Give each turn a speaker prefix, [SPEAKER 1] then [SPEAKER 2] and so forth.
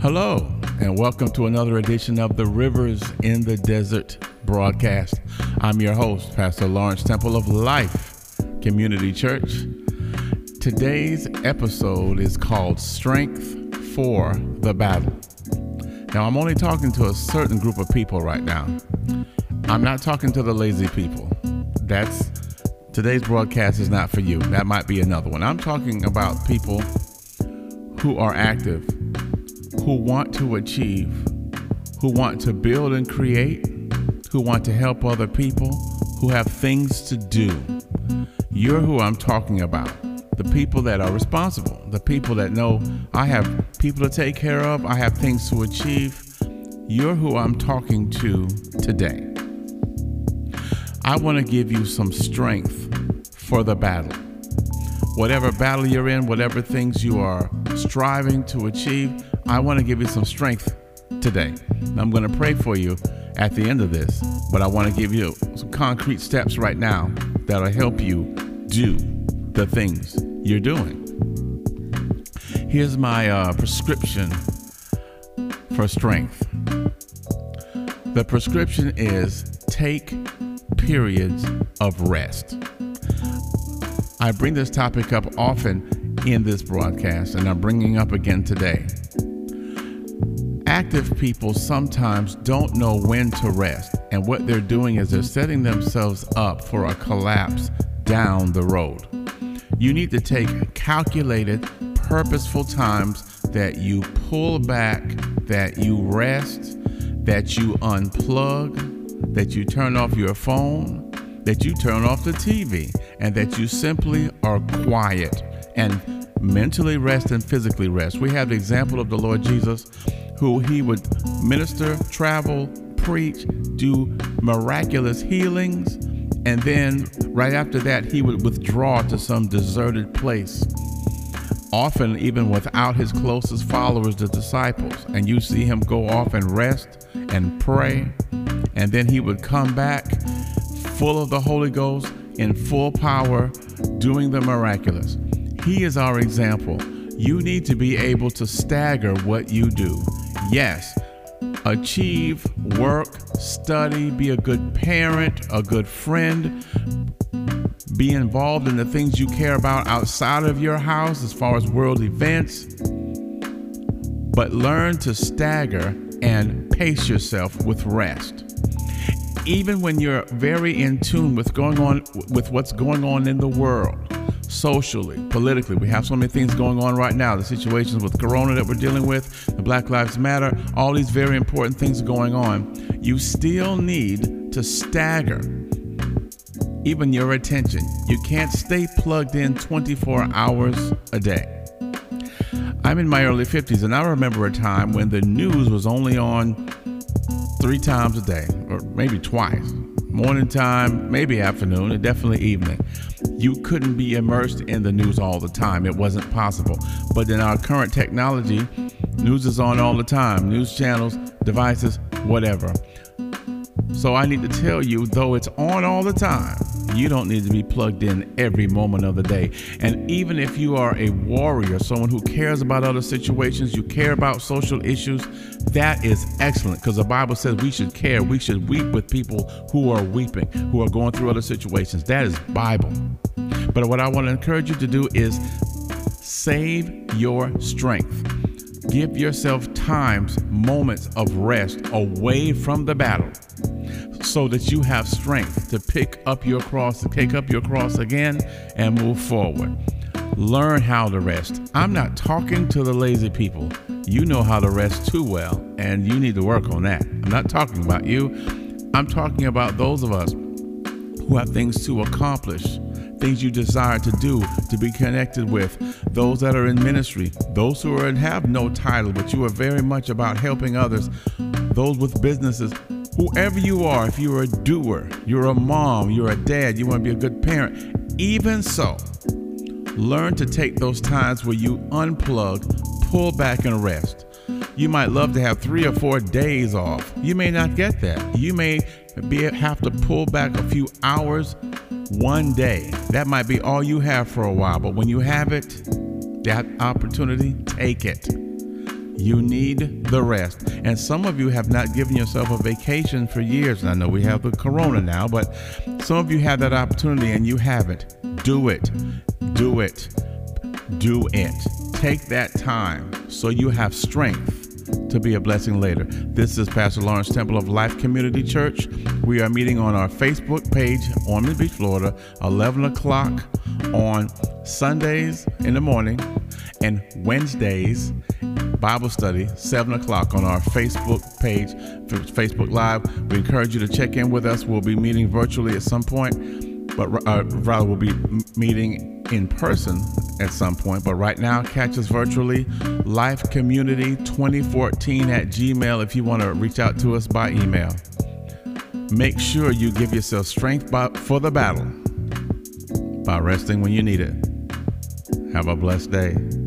[SPEAKER 1] Hello, and welcome to another edition of the Rivers in the Desert broadcast. I'm your host, Pastor Lawrence Temple of Life Community Church. Today's episode is called Strength for the Battle. Now, I'm only talking to a certain group of people right now. I'm not talking to the lazy people. That's today's broadcast is not for you. That might be another one. I'm talking about people who are active, who want to achieve, who want to build and create, who want to help other people, who have things to do. You're who I'm talking about the people that are responsible, the people that know I have people to take care of, I have things to achieve. You're who I'm talking to today. I want to give you some strength for the battle. Whatever battle you're in, whatever things you are striving to achieve, I want to give you some strength today. I'm going to pray for you at the end of this, but I want to give you some concrete steps right now that'll help you do the things you're doing. Here's my uh, prescription for strength. The prescription is take periods of rest. I bring this topic up often in this broadcast, and I'm bringing up again today. Active people sometimes don't know when to rest, and what they're doing is they're setting themselves up for a collapse down the road. You need to take calculated, purposeful times that you pull back, that you rest, that you unplug, that you turn off your phone, that you turn off the TV, and that you simply are quiet and mentally rest and physically rest. We have the example of the Lord Jesus, who he would minister, travel, preach, do miraculous healings and then right after that, he would withdraw to some deserted place, often even without his closest followers, the disciples. And you see him go off and rest and pray. And then he would come back full of the Holy Ghost, in full power, doing the miraculous. He is our example. You need to be able to stagger what you do. Yes, achieve, work, study, be a good parent, a good friend, be involved in the things you care about outside of your house as far as world events. But learn to stagger and pace yourself with rest. Even when you're very in tune with going on with what's going on in the world, socially, politically. We have so many things going on right now. The situations with Corona that we're dealing with, the Black Lives Matter, all these very important things going on. You still need to stagger even your attention. You can't stay plugged in 24 hours a day. I'm in my early 50s, and I remember a time when the news was only on three times a day, or maybe twice morning time, maybe afternoon, and definitely evening. You couldn't be immersed in the news all the time. It wasn't possible. But in our current technology, news is on all the time news channels, devices, whatever. So I need to tell you, though it's on all the time, you don't need to be plugged in every moment of the day. And even if you are a warrior, someone who cares about other situations, you care about social issues, that is excellent because the Bible says we should care. We should weep with people who are weeping, who are going through other situations. That is Bible. But what I want to encourage you to do is save your strength. Give yourself times, moments of rest away from the battle so that you have strength to pick up your cross, to take up your cross again and move forward. Learn how to rest. I'm not talking to the lazy people. You know how to rest too well, and you need to work on that. I'm not talking about you. I'm talking about those of us who have things to accomplish, things you desire to do, to be connected with, those that are in ministry, those who are, have no title, but you are very much about helping others, those with businesses, whoever you are, if you're a doer, you're a mom, you're a dad, you want to be a good parent, even so, learn to take those times where you unplug, pull back, and rest. You might love to have three or four days off. You may not get that. You may be have to pull back a few hours one day. That might be all you have for a while, but when you have it, that opportunity, take it. You need the rest. And some of you have not given yourself a vacation for years. And I know we have the corona now, but some of you have that opportunity and you haven't. Do it. Do it. Do it. Take that time so you have strength to be a blessing later. This is Pastor Lawrence Temple of Life Community Church. We are meeting on our Facebook page, Ormond Beach, Florida, 11 o'clock on Sundays in the morning and Wednesdays Bible study, 7 o'clock on our Facebook page, Facebook Live. We encourage you to check in with us. We'll be meeting virtually at some point, but uh, rather, we'll be meeting in person at some point. But right now, catch us virtually. Life Community 2014 at Gmail if you want to reach out to us by email. Make sure you give yourself strength by, for the battle by resting when you need it. Have a blessed day.